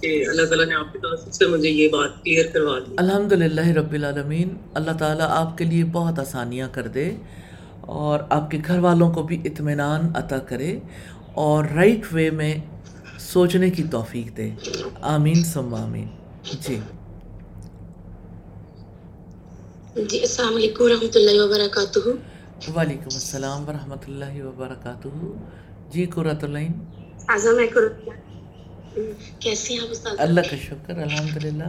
کہ اللہ تعالیٰ نے آپ کی طرف سے مجھے یہ بات کلیئر کروا دی۔ الحمد للہ رب العالمین اللہ تعالیٰ آپ کے لیے بہت آسانیاں کر دے اور آپ کے گھر والوں کو بھی اطمینان عطا کرے اور رائٹ وے میں سوچنے کی توفیق دے۔ آمین ثم آمین۔ جی۔ جی السلام علیکم ورحمۃ اللہ وبرکاتہ۔ وعلیکم السلام ورحمۃ اللہ وبرکاتہ۔ جی قرۃ العین۔ کیسے ہیں اللہ کا شکر الحمد للہ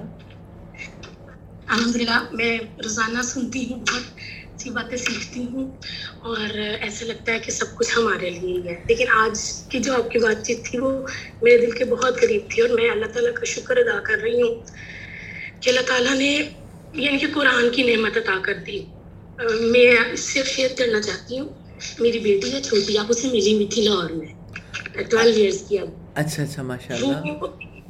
الحمد للہ میں روزانہ سنتی ہوں بہت سی باتیں سیکھتی ہوں اور ایسا لگتا ہے کہ سب کچھ ہمارے لیے ہی ہے۔ لیکن آج کی جو آپ کی بات چیت تھی وہ میرے دل کے بہت قریب تھی اور میں اللہ تعالیٰ کا شکر ادا کر رہی ہوں کہ اللہ تعالیٰ نے یعنی کہ قرآن کی نعمت عطا کر دی۔ میں اس سے شیئر کرنا چاہتی ہوں میری بیٹی ہے چھوٹی آپ اسے ملی ہوئی تھی لاہور میں ٹویلو ایئرس کی اب۔ اچھا اچھا ماشاء اللہ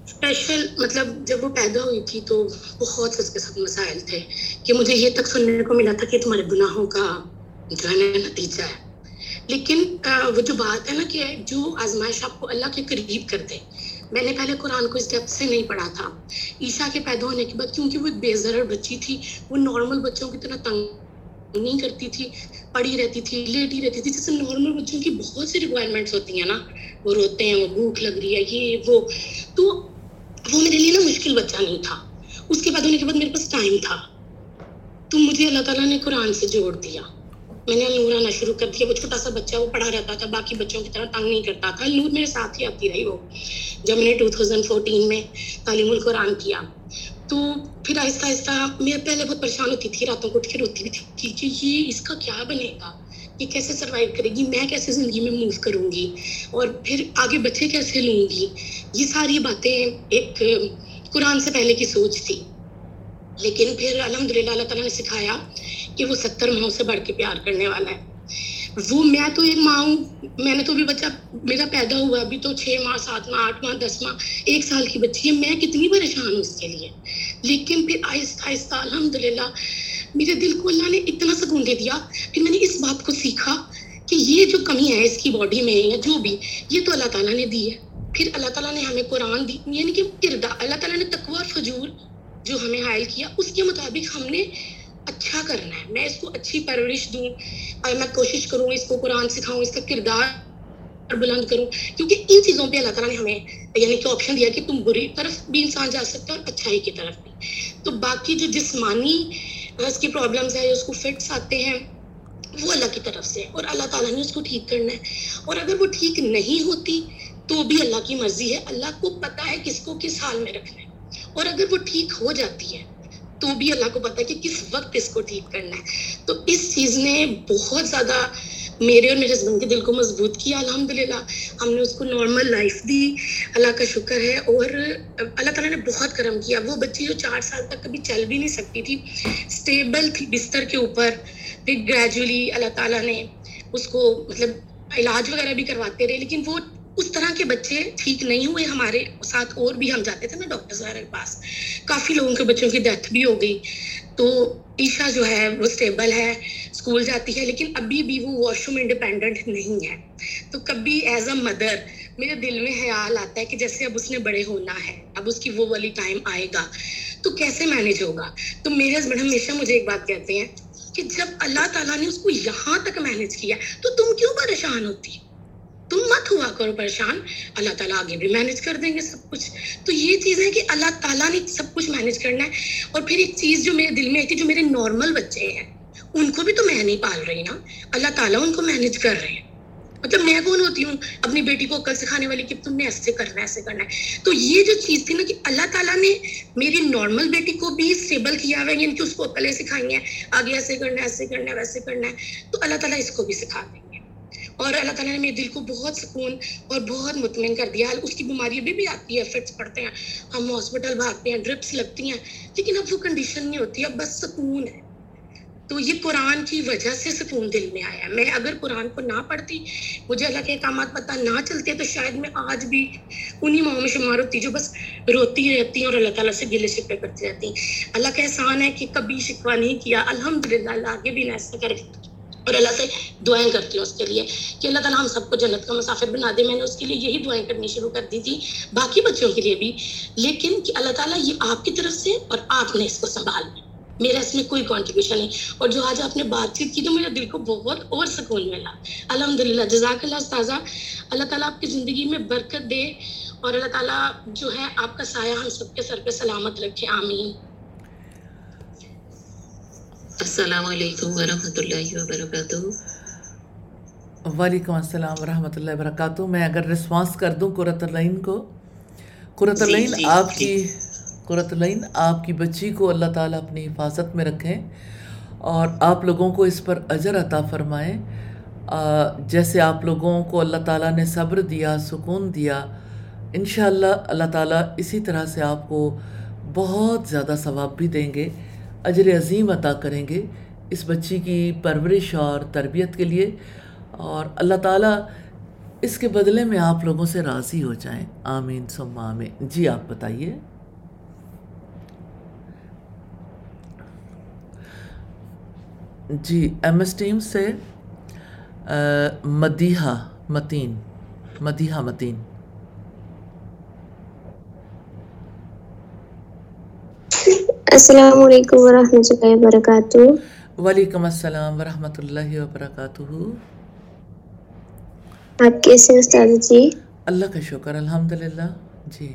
اسپیشل مطلب جب وہ پیدا ہوئی تھی تو بہت اس کے ساتھ مسائل تھے کہ مجھے یہ تک سننے کو ملا تھا کہ تمہارے گناہوں کا جو ہے نا نتیجہ ہے۔ لیکن وہ جو بات ہے نا کہ جو آزمائش آپ کو اللہ کے قریب کر دے۔ میں نے پہلے قرآن کو اس ڈیپ سے نہیں پڑھا تھا۔ عیشا کے پیدا ہونے کے بعد کیونکہ وہ ایک بے ضرر بچی تھی وہ نارمل بچوں کی طرح تنگ نہیں کرتی تھی پڑی رہتی تھی لیٹی رہتی تھی جیسے نارمل بچوں کی بہت سی ریکوائرمنٹس ہوتی ہیں نا وہ روتے ہیں وہ بھوک لگ رہی ہے یہ وہ تو وہ میرے لیے نا مشکل بچہ نہیں تھا اس کے بعد ہونے کے بعد میرے پاس ٹائم تھا تو مجھے اللہ تعالیٰ نے قرآن سے جوڑ دیا میں نے نور آنا شروع کر دیا وہ چھوٹا سا بچہ وہ پڑھا رہتا تھا باقی بچوں کی طرح تنگ نہیں کرتا تھا نور میرے ساتھ ہی آتی رہی وہ جب میں نے ٹو تھاؤزینڈ فورٹین میں تعلیم القرآن کیا تو پھر آہستہ آہستہ میں پہلے بہت پریشان ہوتی تھی، راتوں کو اٹھ کے روتی بھی تھی کہ یہ اس کا کیا بنے گا؟ یہ کیسے سروائیو کرے گی؟ میں کیسے زندگی میں موو کروں گی؟ اور پھر آگے بچے کیسے لوں گی؟ یہ ساری باتیں ایک، قرآن سے پہلے کی سوچ تھی۔ لیکن پھر الحمد للہ اللہ تعالیٰ نے سکھایا کہ وہ ستر ماہوں سے بڑھ کے پیار کرنے والا ہے۔ وہ میں تو ایک ماں ہوں۔ میں نے تو بھی بچہ میرا پیدا ہوا ابھی تو چھ ماہ، سات ماہ، آٹھ ماہ، دس ماہ، ایک سال کی بچی ہے۔ میں کتنی پریشان ہوں اس کے لیے۔ لیکن پھر آہستہ آہستہ الحمد للہ میرے دل کو اللہ نے اتنا سکون دے دیا۔ پھر میں نے اس بات کو سیکھا کہ یہ جو کمی ہے اس کی باڈی میں یا جو بھی، یہ تو اللہ تعالیٰ نے دی ہے۔ پھر اللہ تعالیٰ نے ہمیں قرآن دی یعنی کہ کردار اللہ تعالیٰ نے تقوی اور فجور جو ہمیں حائل کیا، اس کے مطابق ہم نے اچھا کرنا ہے۔ میں اس کو اچھی پرورش دوں۔ اور میں کوشش کروں، اس کو قرآن سکھاؤں، اس کا کردار بلند کروں۔ کیونکہ ان چیزوں پہ اللہ تعالیٰ نے ہمیں یعنی کہ آپشن دیا کہ تم بری طرف بھی انسان جا سکتا ہے اور اچھائی کی طرف بھی۔ تو باقی جو جسمانی اس کی پرابلمس ہے اس کو فٹس آتے ہیں، وہ اللہ کی طرف سے۔ اور اللہ تعالیٰ نے اس کو ٹھیک کرنا ہے۔ اور اگر وہ ٹھیک نہیں ہوتی، تو بھی اللہ کی مرضی ہے۔ اللہ کو پتا ہے کس کو کس حال میں رکھنا ہے۔ اور اگر وہ ٹھیک ہو جاتی ہے تو بھی اللہ کو پتا کہ کس وقت اس کو ٹھیک کرنا ہے۔ تو اس چیز نے بہت زیادہ میرے اور میرے ہسبینڈ کے دل کو مضبوط کیا الحمد للہ ہم نے اس کو نارمل لائف دی، اللہ کا شکر ہے۔ اور اللہ تعالیٰ نے بہت کرم کیا۔ وہ بچی جو چار سال تک کبھی چل بھی نہیں سکتی تھی اسٹیبل تھی بستر کے اوپر۔ پھر گریجولی اللہ تعالیٰ نے اس کو مطلب علاج وغیرہ بھی کرواتے رہے، لیکن وہ اس طرح کے بچے ٹھیک نہیں ہوئے ہمارے ساتھ اور بھی ہم جاتے تھے نا ڈاکٹر وغیرہ کے پاس۔ کافی لوگوں کے بچوں کی ڈیتھ بھی ہو گئی۔ تو عیشا جو ہے وہ اسٹیبل ہے، اسکول جاتی ہے، لیکن ابھی بھی وہ واش روم انڈیپینڈنٹ نہیں ہے۔ تو کبھی ایز اے مدر میرے دل میں خیال آتا ہے کہ جیسے اب اس نے بڑے ہونا ہے، اب اس کی وہ والی ٹائم آئے گا۔ تو کیسے مینج ہوگا؟ تو میرے ہسبینڈ ہمیشہ مجھے ایک بات کہتے ہیں کہ جب اللہ تعالیٰ نے اس کو یہاں تک مینج کیا تو تم کیوں پریشان ہوتی؟ تم مت ہوا کرو پریشان۔ اللہ تعالیٰ آگے بھی مینج کر دیں گے سب کچھ۔ تو یہ چیز ہے کہ اللہ تعالیٰ نے سب کچھ مینج کرنا ہے۔ اور پھر ایک چیز جو میرے دل میں آئی تھی، جو میرے نارمل بچے ہیں، ان کو بھی تو میں نہیں پال رہی نا۔ اللہ تعالیٰ ان کو مینج کر رہے ہیں۔ مطلب میں کون ہوتی ہوں؟ اپنی بیٹی کو عقل سکھانے والی کہ تم نے ایسے کرنا ہے، ایسے کرنا ہے۔ تو یہ جو چیز تھی نا کہ اللہ تعالیٰ نے میری نارمل بیٹی کو بھی اسٹیبل کیا ہوا ہے یعنی کہ اس کو عقلیں سکھائی ہیں، آگے ایسے کرنا ہے، ایسے کرنا ہے، ویسے کرنا ہے۔ تو اللہ تعالیٰ اس کو بھی سکھا دیں۔ اور اللہ تعالیٰ نے میرے دل کو بہت سکون اور بہت مطمئن کر دیا۔ اس کی بیماری ابھی بھی آتی ہے افیکٹس پڑتے ہیں۔ ہم ہاسپٹل بھاگتے ہیں ڈرپس لگتی ہیں، لیکن اب وہ کنڈیشن نہیں ہوتی، اب بس سکون ہے۔ تو یہ قرآن کی وجہ سے سکون دل میں آیا۔ میں اگر قرآن کو نہ پڑھتی، مجھے اللہ کے احکامات پتہ نہ چلتے، تو شاید میں آج بھی انہی ماؤں میں شمار ہوتی جو بس روتی رہتی ہیں اور اللہ تعالیٰ سے گلے شکوے کرتی رہتی۔ ہیں اللہ کا احسان ہے کہ کبھی شکوہ نہیں کیا۔ الحمد للہ اللہ آگے بھی نہ ایسا کرے۔ اور اللہ سے دعائیں کرتی ہوں اس کے لیے کہ اللہ تعالیٰ ہم سب کو جنت کا مسافر بنا دے۔ میں نے اس کے لیے یہی دعائیں کرنی شروع کر دی تھی باقی بچوں کے لیے بھی۔ لیکن کہ اللہ تعالیٰ یہ آپ کی طرف سے اور آپ نے اس کو سنبھالنا میرا اس میں کوئی کانٹریبیوشن نہیں۔ اور جو آج آپ نے بات چیت کی تو میرا دل کو بہت اور سکون ملا۔ الحمد للہ جزاک اللہ استاذہ۔ اللہ تعالیٰ آپ کی زندگی میں برکت دے اور اللہ تعالیٰ جو ہے آپ کا سایہ ہم سب کے سر پہ سلامت رکھے۔ آمین۔ السلام علیکم ورحمۃ اللہ وبرکاتہ۔ وعلیکم السلام ورحمۃ اللہ وبرکاتہ۔ میں اگر رسپانس کر دوں قرۃ العین کو۔ قرۃ جی، العین جی، آپ جی۔ کی قرۃ العین آپ کی بچی کو اللہ تعالیٰ اپنی حفاظت میں رکھیں اور آپ لوگوں کو اس پر اجر عطا فرمائیں جیسے آپ لوگوں کو اللہ تعالیٰ نے صبر دیا سکون دیا انشاءاللہ اللہ تعالیٰ اسی طرح سے آپ کو بہت زیادہ ثواب بھی دیں گے۔ اجر عظیم عطا کریں گے اس بچی کی پرورش اور تربیت کے لیے اور اللہ تعالیٰ اس کے بدلے میں آپ لوگوں سے راضی ہو جائیں۔ آمین سم آمین۔ جی آپ بتائیے۔ جی ایم ایس ٹیم سے مدیحہ متین مدیحہ متین۔ السلام علیکم ورحمۃ اللہ وبرکاتہ۔ وعلیکم السلام ورحمۃ اللہ وبرکاتہ۔ آپ کیسے ہیں استاد جی؟ اللہ کا شکر الحمد للہ جی۔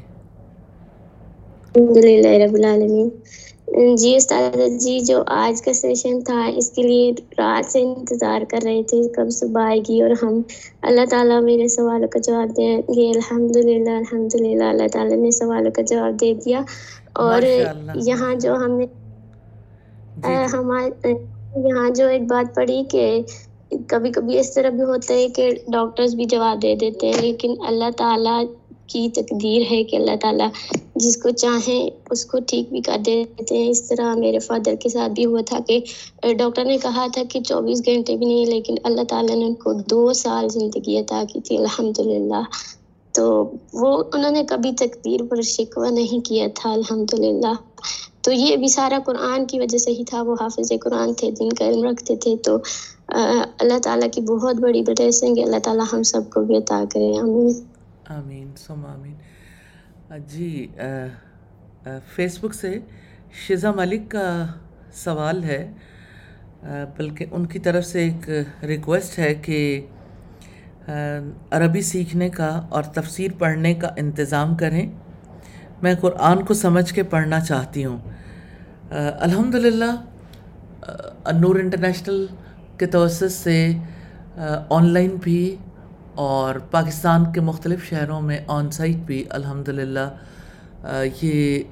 الحمد للہ رب العالمین۔ جی استاد جی جو آج کا سیشن تھا اس کے لیے رات سے انتظار کر رہے تھے۔ کب صبح آئے گی اور ہم اللہ تعالیٰ میرے سوالوں کا جواب دیں گے۔ الحمد للہ الحمد للہ اللہ تعالیٰ نے سوالوں کا جواب دے دیا۔ اور یہاں جو ہم نے جی، ہمارے یہاں جو ایک بات پڑھی کہ کبھی کبھی اس طرح بھی ہوتا ہے کہ ڈاکٹرز بھی جواب دے دیتے ہیں لیکن اللہ تعالیٰ کی تقدیر ہے کہ اللہ تعالیٰ جس کو چاہیں اس کو ٹھیک بھی کر دیتے ہیں۔ اس طرح میرے فادر کے ساتھ بھی ہوا تھا کہ ڈاکٹر نے کہا تھا کہ چوبیس گھنٹے بھی نہیں لیکن اللہ تعالیٰ نے ان کو دو سال زندگی عطا کی تھی۔ الحمد للہ تو وہ انہوں نے کبھی تقدیر پر شکوہ نہیں کیا تھا الحمد للہ تو یہ بھی سارا قرآن کی وجہ سے ہی تھا۔ وہ حافظ قرآن تھے جن کا علم رکھتے تھے۔ تو اللہ تعالیٰ کی بہت بڑی بلیسنگ ہے۔ اللہ تعالیٰ ہم سب کو بھی عطا کرے۔ آمین۔ آمین۔ سم آمین۔ جی فیس بک سے شزا ملک کا سوال ہے۔ بلکہ ان کی طرف سے ایک ریکویسٹ ہے کہ عربی سیکھنے کا اور تفسیر پڑھنے کا انتظام کریں۔ میں قرآن کو سمجھ کے پڑھنا چاہتی ہوں۔ الحمد للہ نور انٹرنیشنل کے توسط سے آن لائن بھی اور پاکستان کے مختلف شہروں میں آن سائٹ بھی الحمد للہ یہ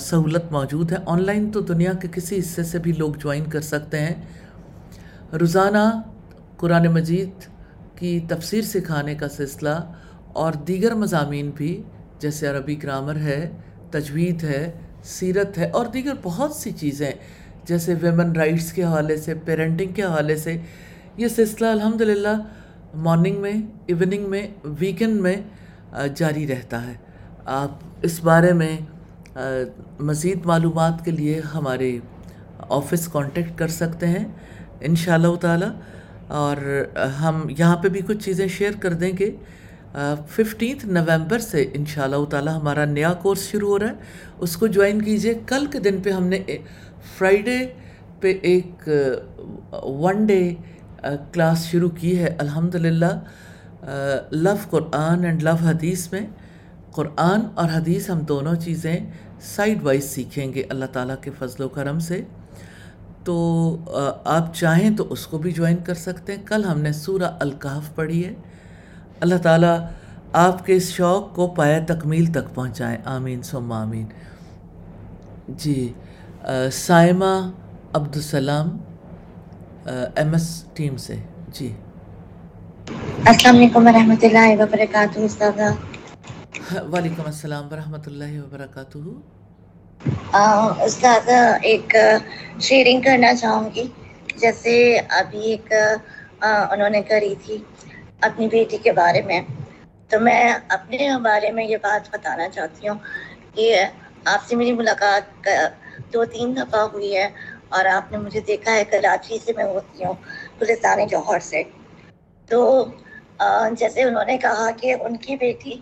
سہولت موجود ہے۔ آن لائن تو دنیا کے کسی حصے سے بھی لوگ جوائن کر سکتے ہیں۔ روزانہ قرآن مجید کی تفسیر سکھانے کا سلسلہ اور دیگر مضامین بھی، جیسے عربی گرامر ہے، تجوید ہے، سیرت ہے اور دیگر بہت سی چیزیں، جیسے ویمن رائٹس کے حوالے سے پیرنٹنگ کے حوالے سے۔ یہ سلسلہ الحمد للہ مارننگ میں ایوننگ میں ویکینڈ میں جاری رہتا ہے۔ آپ اس بارے میں مزید معلومات کے لیے ہمارے آفس کانٹیکٹ کر سکتے ہیں۔ ان شاء اللہ تعالیٰ اور ہم یہاں پہ بھی کچھ چیزیں شیئر کر دیں گے ففٹینتھ نومبر سے ان شاء اللہ تعالیٰ ہمارا نیا کورس شروع ہو رہا ہے۔ اس کو جوائن کیجیے۔ کل کے دن پہ ہم نے فرائیڈے پہ ایک ون ڈے کلاس شروع کی ہے۔ الحمد للہ لو قرآن اینڈ لو حدیث میں۔ قرآن اور حدیث ہم دونوں چیزیں سائڈ وائز سیکھیں گے اللہ تعالیٰ کے فضل و کرم سے۔ تو آپ چاہیں تو اس کو بھی جوائن کر سکتے ہیں۔ کل ہم نے سورہ الکحف پڑھی ہے۔ اللہ تعالیٰ آپ کے اس شوق کو پایا تکمیل تک پہنچائیں آمین سم آمین۔ جی Saima Abdussalam M S team سے۔ جی۔ السلام علیکم ورحمۃ اللہ وبرکاتہ وعلیکم السلام ورحمۃ اللہ وبرکاتہ۔ استاد، ایک شیئرنگ کرنا چاہوں گی۔ جیسے ابھی ایک انہوں نے کری تھی اپنی بیٹی کے بارے میں۔ تو میں اپنے بارے میں یہ بات بتانا چاہتی ہوں کہ آپ سے میری ملاقات دو تین دفعہ ہوئی ہے اور آپ نے مجھے دیکھا ہے کراچی سے میں ہوتی ہوں پولیسانی جوہر سے۔ تو جیسے انہوں نے کہا کہ ان کی بیٹی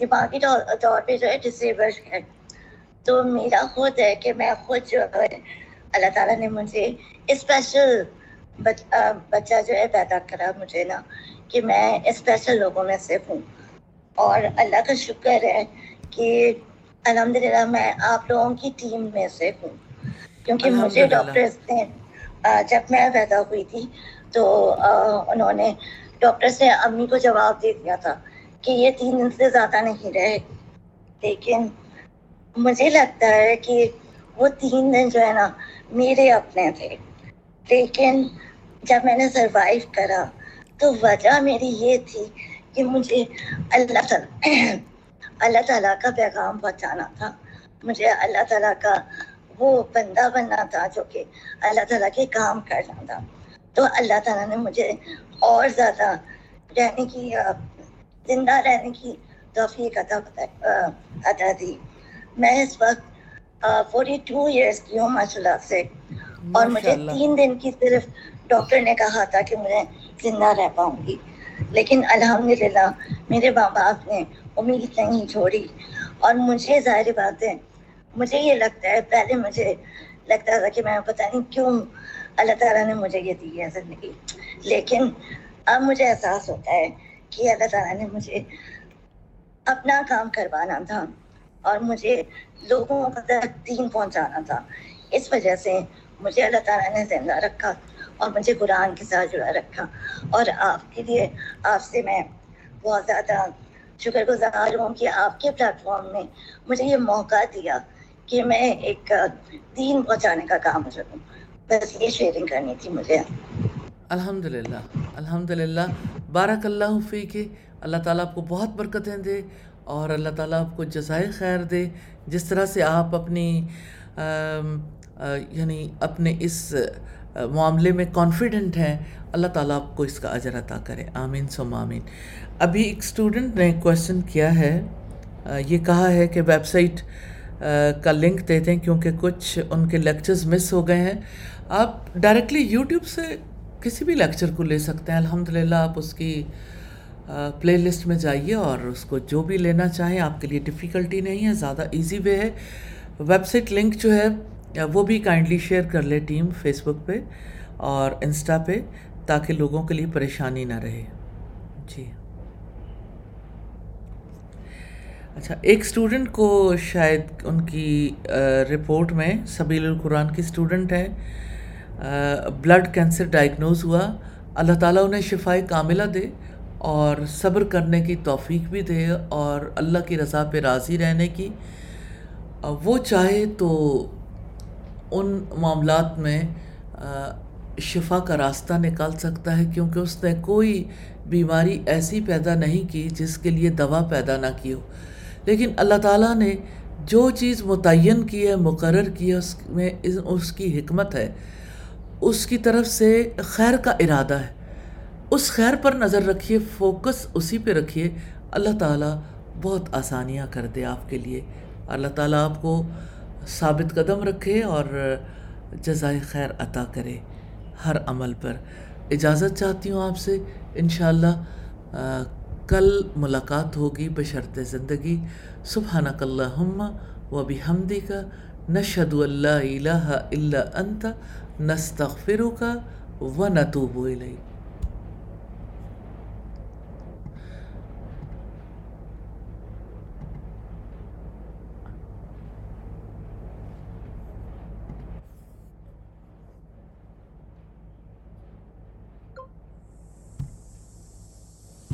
دماغی طور پہ جو ہے ڈسیبل ہے۔ تو میرا خود ہے کہ میں خود جو ہے اللہ تعالیٰ نے مجھے اسپیشل بچہ جو ہے پیدا کرا مجھے نا کہ میں اسپیشل لوگوں میں سے ہوں۔ اور اللہ کا شکر ہے کہ الحمد للہ میں آپ لوگوں کی ٹیم میں سے ہوں۔ کیونکہ مجھے ڈاکٹرس نے جب میں پیدا ہوئی تھی تو انہوں نے ڈاکٹرس نے امی کو جواب دے دیا تھا کہ یہ تین دن سے زیادہ نہیں رہے لیکن مجھے لگتا ہے کہ وہ تین دن جو ہے نا میرے اپنے تھے۔ لیکن جب میں نے سروائیو کرا تو وجہ میری یہ تھی کہ مجھے اللہ تعالیٰ اللہ تعالیٰ کا پیغام پہنچانا تھا۔ مجھے اللہ تعالیٰ کا وہ بندہ بننا تھا جو کہ اللہ تعالیٰ کے کام کرنا تھا۔ تو اللہ تعالیٰ نے مجھے اور زیادہ رہنے کی زندہ رہنے کی توفیق عطا عطا دی۔ میں اس وقت فورٹی ٹو ایئرس کی ہوں ماشاء اللہ سے۔ اور مجھے تین دن کی صرف ڈاکٹر نے کہا تھا کہ میں زندہ رہ پاؤں گی۔ لیکن الحمد للہ میرے ماں باپ نے امید نہیں چھوڑی۔ اور مجھے ظاہر بات ہے مجھے یہ لگتا ہے پہلے مجھے لگتا تھا کہ میں پتہ نہیں کیوں اللہ تعالیٰ نے مجھے یہ دی ہے زندگی۔ لیکن اب مجھے احساس ہوتا ہے کہ اللہ تعالیٰ نے مجھے اپنا کام کروانا تھا۔ اور مجھے لوگوں تک دین پہنچانا تھا۔ اس وجہ سے مجھے اللہ تعالیٰ نے زندہ رکھا اور مجھے قرآن کے ساتھ جڑا رکھا۔ اور آپ کے لیے، آپ سے میں بہت زیادہ شکر گزار ہوں کہ آپ کے پلیٹ فارم نے مجھے یہ موقع دیا کہ میں ایک دین پہنچانے کا کام کروں بس یہ شیئرنگ کرنی تھی مجھے۔ الحمد للہ الحمد للہ بارک اللہ فی کے اللہ تعالیٰ آپ کو بہت برکتیں دے۔ اور اللہ تعالیٰ آپ کو جزائے خیر دے۔ جس طرح سے آپ اپنی یعنی اپنے اس معاملے میں کانفیڈنٹ ہیں، اللہ تعالیٰ آپ کو اس کا اجر عطا کرے۔ آمین سم آمین۔ ابھی ایک اسٹوڈنٹ نے کویشچن کیا ہے۔ یہ کہا ہے کہ ویب سائٹ کا لنک دے دیں کیونکہ کچھ ان کے لیکچرز مس ہو گئے ہیں۔ آپ ڈائریکٹلی یوٹیوب سے کسی بھی لیکچر کو لے سکتے ہیں۔ الحمد للہ آپ اس کی پلے لسٹ میں جائیے اور اس کو جو بھی لینا چاہیں، آپ کے لیے ڈیفیکلٹی نہیں ہے، زیادہ ایزی وے ہے۔ ویب سائٹ لنک جو ہے، وہ بھی کائنڈلی شیئر کر لے ٹیم فیس بک پہ اور انسٹا پہ تاکہ لوگوں کے لیے پریشانی نہ رہے۔ جی۔ اچھا ایک اسٹوڈنٹ کو شاید ان کی رپورٹ میں سبیل القرآن کی اسٹوڈنٹ ہے۔ بلڈ کینسر ڈائگنوز ہوا۔ اللہ تعالیٰ انہیں شفائے کاملہ دے۔ اور صبر کرنے کی توفیق بھی دے اور اللہ کی رضا پہ راضی رہنے کی۔ وہ چاہے تو ان معاملات میں شفا کا راستہ نکال سکتا ہے، کیونکہ اس نے کوئی بیماری ایسی پیدا نہیں کی جس کے لیے دوا پیدا نہ کی ہو۔ لیکن اللہ تعالیٰ نے جو چیز متعین کی ہے، مقرر کی ہے، اس میں اس کی حکمت ہے۔ اس کی طرف سے خیر کا ارادہ ہے۔ اس خیر پر نظر رکھیے، فوکس اسی پہ رکھیے۔ اللہ تعالیٰ بہت آسانیاں کر دے آپ کے لیے۔ اللہ تعالیٰ آپ کو ثابت قدم رکھے اور جزائے خیر عطا کرے ہر عمل پر۔ اجازت چاہتی ہوں آپ سے، انشاءاللہ کل ملاقات ہوگی بشرط زندگی۔ سبحانک اللہم و بحمدک، نشہد اللہ الہ الا انت، نستغفرک و نتوب الیک۔